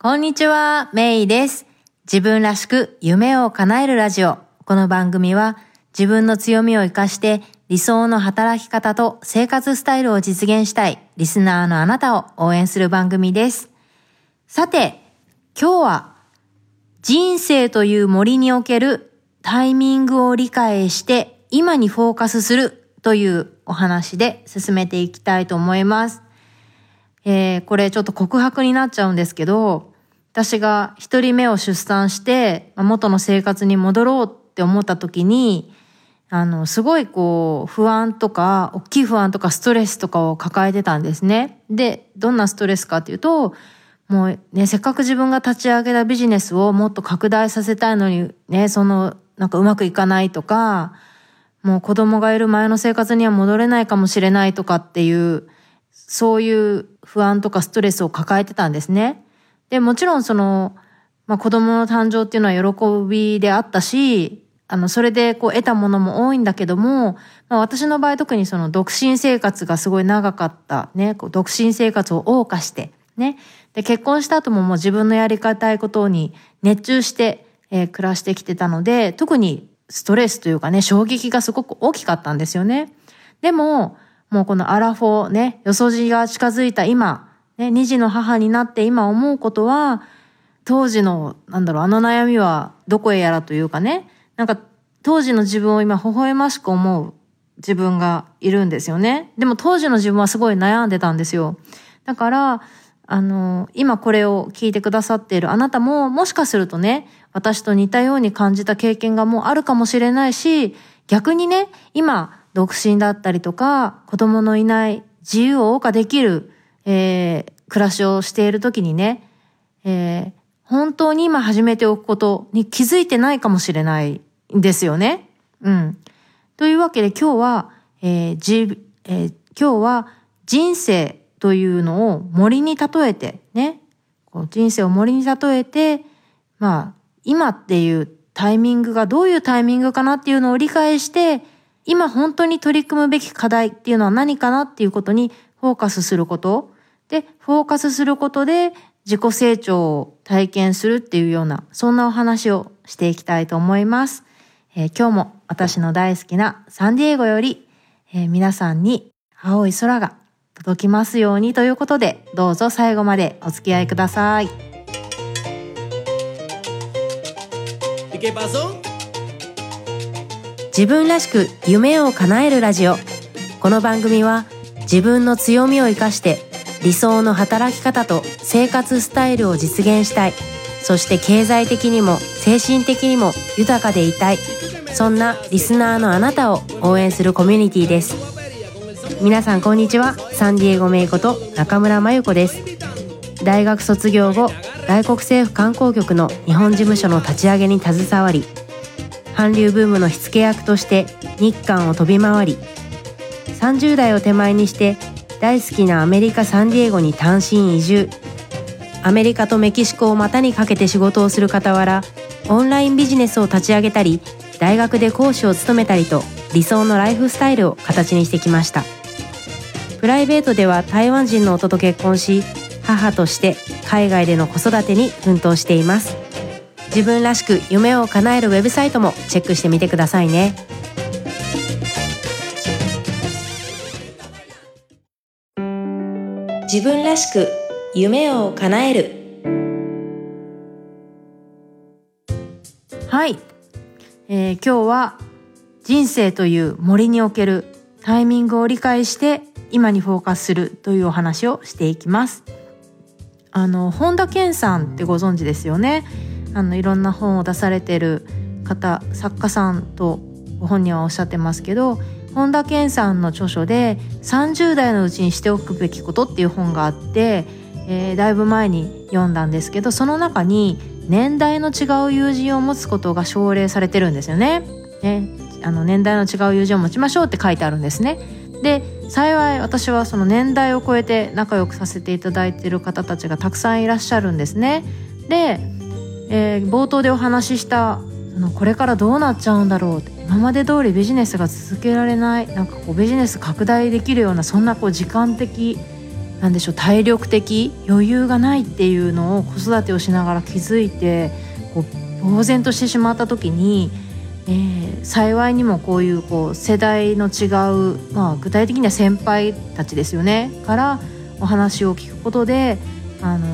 こんにちは、メイです。自分らしく夢を叶えるラジオ。この番組は自分の強みを活かして理想の働き方と生活スタイルを実現したいリスナーのあなたを応援する番組です。さて、今日は人生という森におけるタイミングを理解して今にフォーカスするというお話で進めていきたいと思います。えー、これちょっと告白になっちゃうんですけど、私が一人目を出産して、元の生活に戻ろうって思った時に、あの、すごいこう、不安とか、大きい不安とかストレスとかを抱えてたんですね。で、どんなストレスかっていうと、もうね、せっかく自分が立ち上げたビジネスをもっと拡大させたいのに、ね、その、なんかうまくいかないとか、もう子供がいる前の生活には戻れないかもしれないとかっていう、そういう不安とかストレスを抱えてたんですね。で、もちろんその、まあ、子供の誕生っていうのは喜びであったし、あの、それでこう得たものも多いんだけども、まあ、私の場合特にその独身生活がすごい長かった、ね、こう独身生活を謳歌して、ね。で、結婚した後ももう自分のやりたいことに熱中して、えー、暮らしてきてたので、特にストレスというかね、衝撃がすごく大きかったんですよね。でも、もうこのアラフォーね、よそじが近づいた今、ね、二児の母になって今思うことは、当時の、なんだろう、あの悩みはどこへやらというかね、なんか当時の自分を今微笑ましく思う自分がいるんですよね。でも当時の自分はすごい悩んでたんですよ。だから、あの、今これを聞いてくださっているあなたも、もしかするとね、私と似たように感じた経験がもうあるかもしれないし、逆にね、今、独身だったりとか、子供のいない自由を謳歌できるえー、暮らしをしている時にね、えー、本当に今始めておくことに気づいてないかもしれないんですよね。うん。というわけで今日は、えーじえー、今日は人生というのを森に例えてね、こう人生を森に例えて、まあ、今っていうタイミングがどういうタイミングかなっていうのを理解して、今本当に取り組むべき課題っていうのは何かなっていうことにフォーカスすること。で、フォーカスすることで自己成長を体験するっていうような、そんなお話をしていきたいと思います。えー、今日も私の大好きなサンディエゴより、えー、皆さんに青い空が届きますようにということで、どうぞ最後までお付き合いください。いけばぞ自分らしく夢を叶えるラジオ。この番組は自分の強みを生かして理想の働き方と生活スタイルを実現したい。そして経済的にも精神的にも豊かでいたい。そんなリスナーのあなたを応援するコミュニティです。皆さんこんにちは。サンディエゴメイこと中村真由子です。大学卒業後外国政府観光局の日本事務所の立ち上げに携わり韓流ブームの火付け役として日韓を飛び回り30代を手前にして大好きなアメリカ・サンディエゴに単身移住。アメリカとメキシコを股にかけて仕事をする傍らオンラインビジネスを立ち上げたり大学で講師を務めたりと理想のライフスタイルを形にしてきました。プライベートでは台湾人の夫と結婚し母として海外での子育てに奮闘しています。自分らしく夢を叶えるウェブサイトもチェックしてみてくださいね。自分らしく夢を叶える。はい、えー、今日は人生という森におけるタイミングを理解して今にフォーカスするというお話をしていきます。あの本田健さんってご存知ですよね。あのいろんな本を出されてる方作家さんとご本人はおっしゃってますけど本田健さんの著書で30代のうちにしておくべきことっていう本があって、えー、だいぶ前に読んだんですけどその中に年代の違う友人を持つことが奨励されてるんですよね。ねあの年代の違う友人を持ちましょうって書いてあるんですね。で幸い私はその年代を超えて仲良くさせていただいてる方たちがたくさんいらっしゃるんですね。で、えー、冒頭でお話ししたこれからどうなっちゃうんだろうって。今まで通りビジネスが続けられない。なんかこうビジネス拡大できるようなそんなこう時間的なんでしょう体力的余裕がないっていうのを子育てをしながら気づいてこう呆然としてしまった時に、えー、幸いにもこういうこう世代の違う、まあ、具体的には先輩たちですよね。からお話を聞くことであの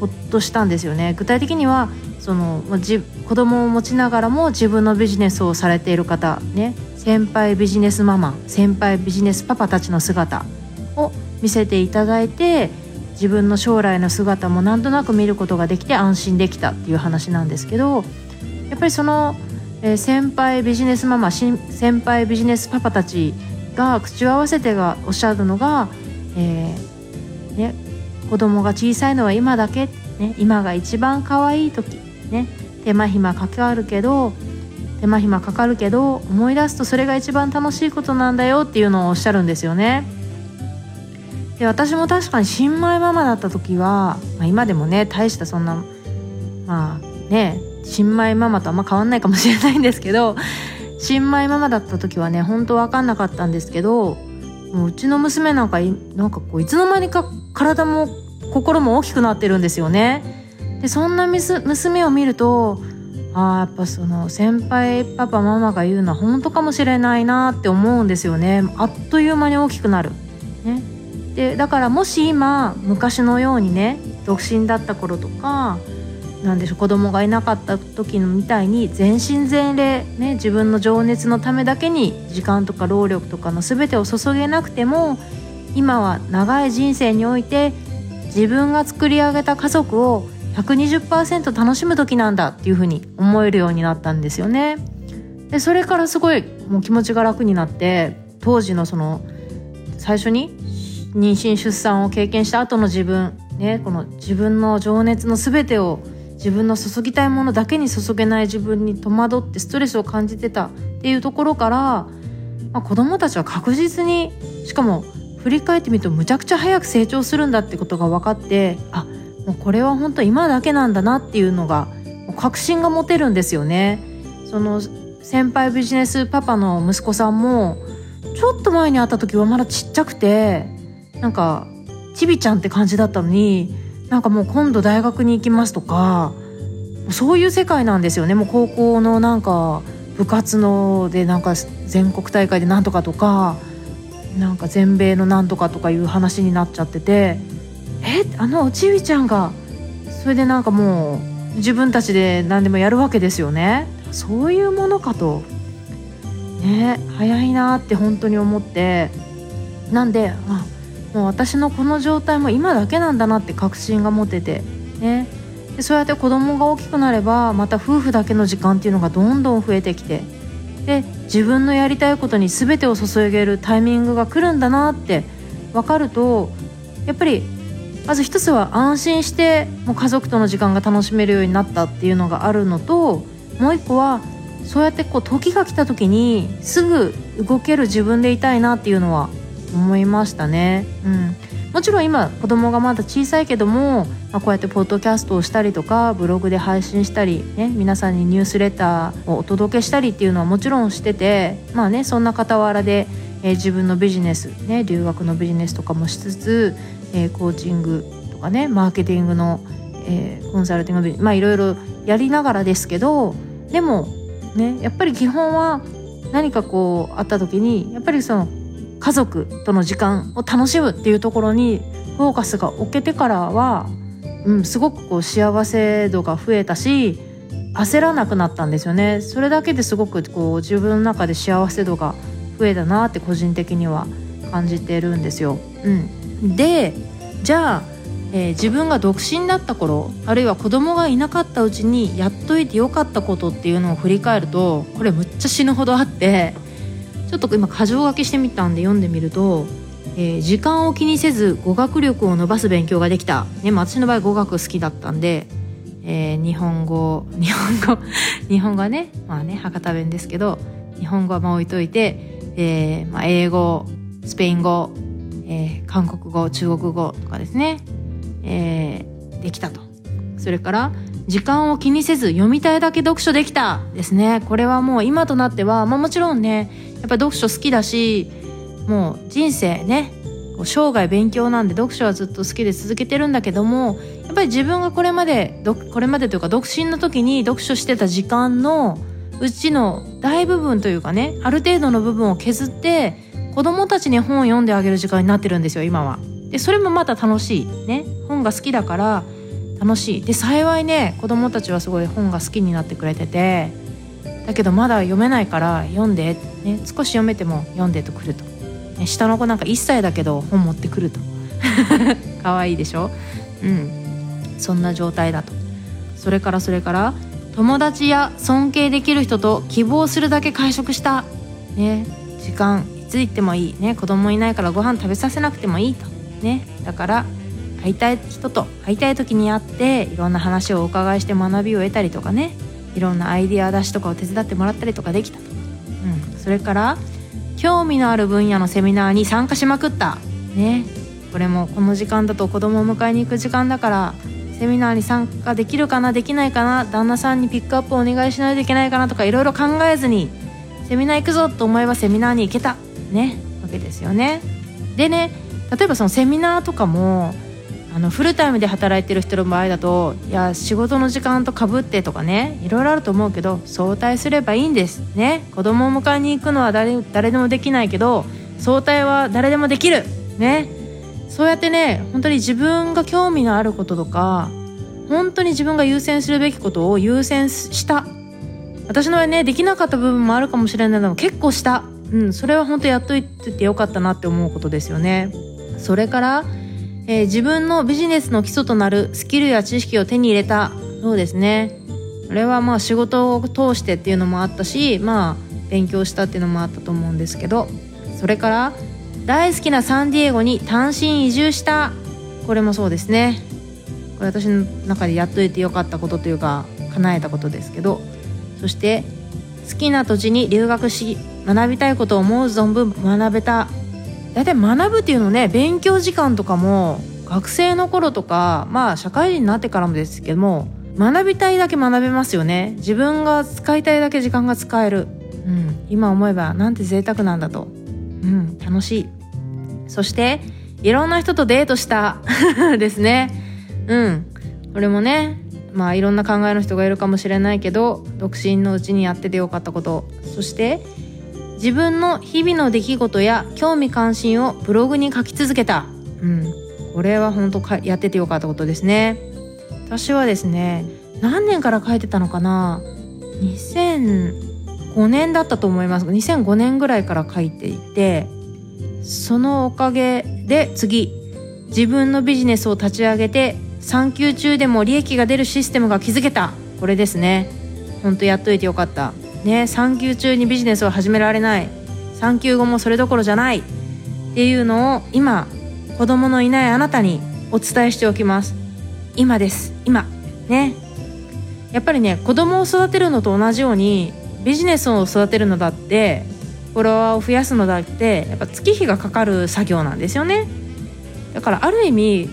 ほっとしたんですよね。具体的にはそのじ子供を持ちながらも自分のビジネスをされている方ね先輩ビジネスママ先輩ビジネスパパたちの姿を見せていただいて自分の将来の姿もなんとなく見ることができて安心できたっていう話なんですけどやっぱりその、えー、先輩ビジネスママ先輩ビジネスパパたちが口を合わせてがおっしゃるのが、えーね、子供が小さいのは今だけ、ね、今が一番可愛い時、ね、手間暇かかるけど手間暇かかるけど思い出すとそれが一番楽しいことなんだよっていうのをおっしゃるんですよね。で私も確かに新米ママだった時は、まあ、今でもね大したそんなまあね新米ママとあんま変わんないかもしれないんですけど新米ママだった時はね本当分かんなかったんですけどもううちの娘なんかなんかこういつの間にか体も心も大きくなってるんですよね。でそんな娘を見るとあやっぱその先輩パパママが言うのは本当かもしれないなって思うんですよねあっという間に大きくなる。ね、でだからもし今昔のようにね独身だった頃とかなんでしょう子供がいなかった時のみたいに全身全霊、ね、自分の情熱のためだけに時間とか労力とかの全てを注げなくても今は長い人生において自分が作り上げた家族を120%楽しむ時なんだっていうふうに思えるようになったんですよね。でそれからすごいもう気持ちが楽になって当時のその最初に妊娠出産を経験した後の自分ねこの自分の情熱の全てを自分の注ぎたいものだけに注げない自分に戸惑ってストレスを感じてたっていうところから、まあ、子供たちは確実にしかも振り返ってみるとむちゃくちゃ早く成長するんだってことが分かってあもうこれは本当今だけなんだなっていうのが確信が持てるんですよね。その先輩ビジネスパパの息子さんもちょっと前に会った時はまだちっちゃくてなんかちびちゃんって感じだったのになんかもう今度大学に行きますとかそういう世界なんですよねもう高校のなんか部活のでなんか全国大会でなんとかとかなんか全米のなんとかとかいう話になっちゃっててえ？あのおちびちゃんがそれでなんかもう自分たちで何でもやるわけですよね。そういうものかと。ね早いなって本当に思って。なんであもう私のこの状態も今だけなんだなって確信が持てて。ね。でそうやって子供が大きくなればまた夫婦だけの時間っていうのがどんどん増えてきて。で自分のやりたいことに全てを注げるタイミングが来るんだなって分かるとやっぱりまず一つは安心してもう家族との時間が楽しめるようになったっていうのがあるのともう一個はそうやってこう時が来た時にすぐ動ける自分でいたいなっていうのは思いましたね。うん、もちろん今子供がまだ小さいけども、まあ、こうやってポッドキャストをしたりとかブログで配信したり、ね、皆さんにニュースレターをお届けしたりっていうのはもちろんしててまあねそんな傍らで、えー、自分のビジネス、ね、留学のビジネスとかもしつつえー、コーチングとかねマーケティングの、えー、コンサルティングまあいろいろやりながらですけどでもねやっぱり基本は何かこうあった時にやっぱりその家族との時間を楽しむっていうところにフォーカスが置けてからは、うん、すごくこう幸せ度が増えたし焦らなくなったんですよねそれだけですごくこう自分の中で幸せ度が増えたなって個人的には感じてるんですよ。うん、でじゃあ、えー、自分が独身だった頃あるいは子供がいなかったうちにやっといてよかったことっていうのを振り返るとこれむっちゃ死ぬほどあってちょっと今箇条書きしてみたんで読んでみると、えー、時間を気にせず語学力を伸ばす勉強ができた、ね、私の場合語学好きだったんで、えー、日本語 日本語日本語はねまあね博多弁ですけど日本語はまあ置いといて、えーまあ、英語スペイン語えー、韓国語中国語とかですね、えー、できたと。それから時間を気にせず読みたいだけ読書できたですね。これはもう今となっては、まあ、もちろんねやっぱ読書好きだしもう人生ね生涯勉強なんで読書はずっと好きで続けてるんだけどもやっぱり自分がこれまでこれまでというか独身の時に読書してた時間のうちの大部分というかねある程度の部分を削って子供たちに本を読んであげる時間になってるんですよ今は。でそれもまた楽しいね。本が好きだから楽しい。で幸いね子供たちはすごい本が好きになってくれてて。だけどまだ読めないから読んで、ね、少し読めても読んでとくると、ね、下の子なんか1歳だけど本持ってくると。可愛いいでしょ？うん。そんな状態だと。それからそれから友達や尊敬できる人と希望するだけ会食した。ね時間。つ行ってもいいね。子供いないからご飯食べさせなくてもいいと。ね。だから会いたい人と会いたい時に会っていろんな話をお伺いして学びを得たりとかね。いろんなアイディア出しとかを手伝ってもらったりとかできたと、うん、それから興味のある分野のセミナーに参加しまくった。ね。これもこの時間だと子供を迎えに行く時間だからセミナーに参加できるかなできないかな旦那さんにピックアップをお願いしないといけないかなとかいろいろ考えずにセミナー行くぞと思えばセミナーに行けた。ねわけですよね。でね例えばそのセミナーとかもあのフルタイムで働いてる人の場合だといや仕事の時間とかぶってとかねいろいろあると思うけど早退すればいいんですね。子供を迎えに行くのは誰誰でもできないけど早退は誰でもできるね。そうやってね本当に自分が興味のあることとか本当に自分が優先するべきことを優先した。私のはねできなかった部分もあるかもしれないの結構した。うんそれは本当やっといててよかったなって思うことですよね。それからえー、自分のビジネスの基礎となるスキルや知識を手に入れた。そうですね。これはまあ仕事を通してっていうのもあったしまあ勉強したっていうのもあったと思うんですけど。それから大好きなサンディエゴに単身移住した。これもそうですね。これ私の中でやっといてよかったことというか叶えたことですけど。そして好きな土地に留学し学びたいことを思う存分学べた。大体学ぶっていうのね勉強時間とかも学生の頃とかまあ社会人になってからもですけども学びたいだけ学べますよね。自分が使いたいだけ時間が使える、うん、今思えばなんて贅沢なんだと、うん、楽しい。そしていろんな人とデートした。ですね。うん。これもねまあいろんな考えの人がいるかもしれないけど独身のうちにやっててよかったこと。そして自分の日々の出来事や興味関心をブログに書き続けた。うん。これは本当やっててよかったことですね。私はですね、何年から書いてたのかな ?2005 年だったと思います。2005年ぐらいから書いていて、そのおかげで次、自分のビジネスを立ち上げて、産休中でも利益が出るシステムが築けた。これですね。ほんとやっといてよかった。ね産休中にビジネスを始められない。産休後もそれどころじゃない。っていうのを今子供のいないあなたにお伝えしておきます。今です。今。ね。やっぱりね子供を育てるのと同じようにビジネスを育てるのだってフォロワーを増やすのだってやっぱ月日がかかる作業なんですよね。だからある意味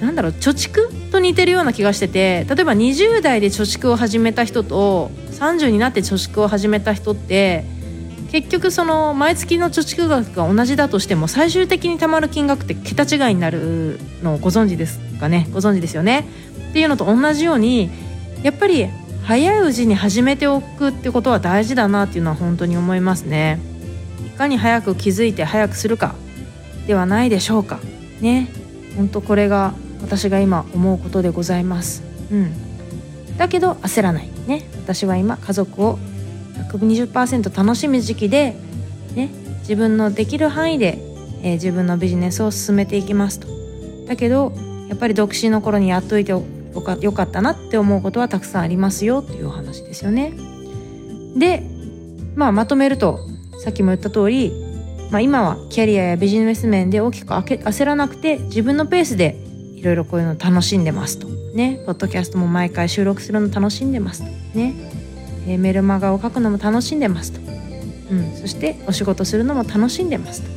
なんだろう貯蓄と似てるような気がしてて例えば20代で貯蓄を始めた人と30になって貯蓄を始めた人って結局その毎月の貯蓄額が同じだとしても最終的に貯まる金額って桁違いになるのをご存知ですかね。ご存知ですよね。っていうのと同じようにやっぱり早いうちに始めておくってことは大事だなっていうのは本当に思いますね。いかに早く気づいて早くするかではないでしょうか。ね。本当これが私が今思うことでございます。うん。だけど焦らない。ね私は今家族を120%楽しむ時期で、ね、自分のできる範囲で、えー、自分のビジネスを進めていきますと。だけどやっぱり独身の頃にやっといてよかよかったなって思うことはたくさんありますよっていうお話ですよね。でまあまとめるとさっきも言った通り、まあ、今はキャリアやビジネス面で大きく焦らなくて自分のペースでろいろこういうの楽しんでますと。ね。ポッドキャストも毎回収録するの楽しんでますと。ね、え、メルマガを書くのも楽しんでますと、うん、そしてお仕事するのも楽しんでますと。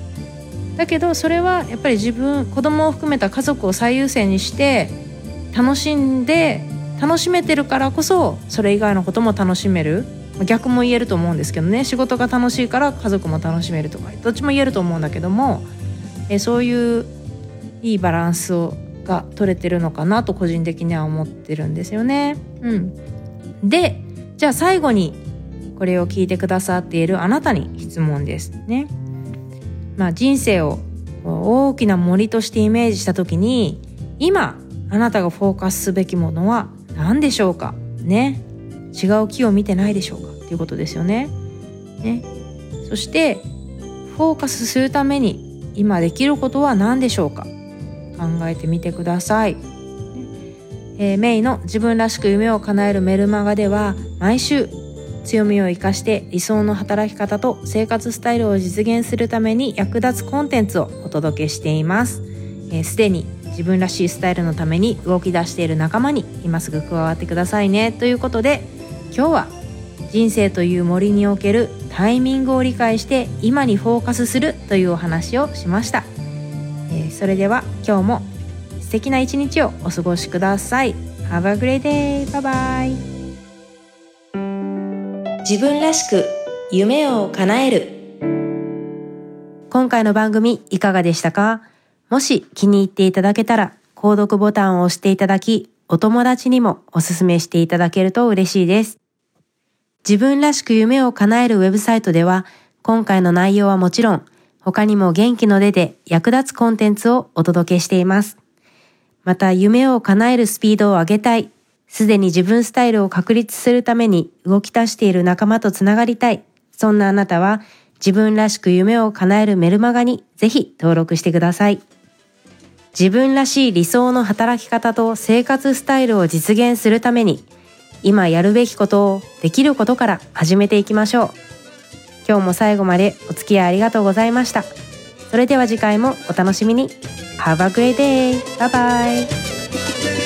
だけどそれはやっぱり自分子供を含めた家族を最優先にして楽しんで楽しめてるからこそそれ以外のことも楽しめる。逆も言えると思うんですけどね。仕事が楽しいから家族も楽しめるとかどっちも言えると思うんだけどもえそういういいバランスをが取れてるのかなと個人的には思ってるんですよね。うん、でじゃあ最後にこれを聞いてくださっているあなたに質問ですね。まあ、人生を大きな森としてイメージした時に今あなたがフォーカスすべきものは何でしょうか？ね違う木を見てないでしょうか？っていうことですよね。ねそしてフォーカスするために今できることは何でしょうか？考えてみてください。えー、メイの自分らしく夢を叶えるメルマガでは毎週強みを生かして理想の働き方と生活スタイルを実現するために役立つコンテンツをお届けしています。す、えー、に自分らしいスタイルのために動き出している仲間に今すぐ加わってくださいね。ということで今日は人生という森におけるタイミングを理解して今にフォーカスするというお話をしました。えー、それでは今日も素敵な一日をお過ごしください。Have a great day! Bye bye! 自分らしく夢を叶える今回の番組いかがでしたか？もし気に入っていただけたら購読ボタンを押していただきお友達にもおすすめしていただけると嬉しいです。自分らしく夢を叶えるウェブサイトでは今回の内容はもちろん他にも元気の出て役立つコンテンツをお届けしています。また夢を叶えるスピードを上げたいすでに自分スタイルを確立するために動き出している仲間とつながりたい。そんなあなたは自分らしく夢を叶えるメルマガにぜひ登録してください。自分らしい理想の働き方と生活スタイルを実現するために今やるべきことをできることから始めていきましょう。今日も最後までお付き合いありがとうございました。それでは次回もお楽しみに。Have a great day! Bye bye!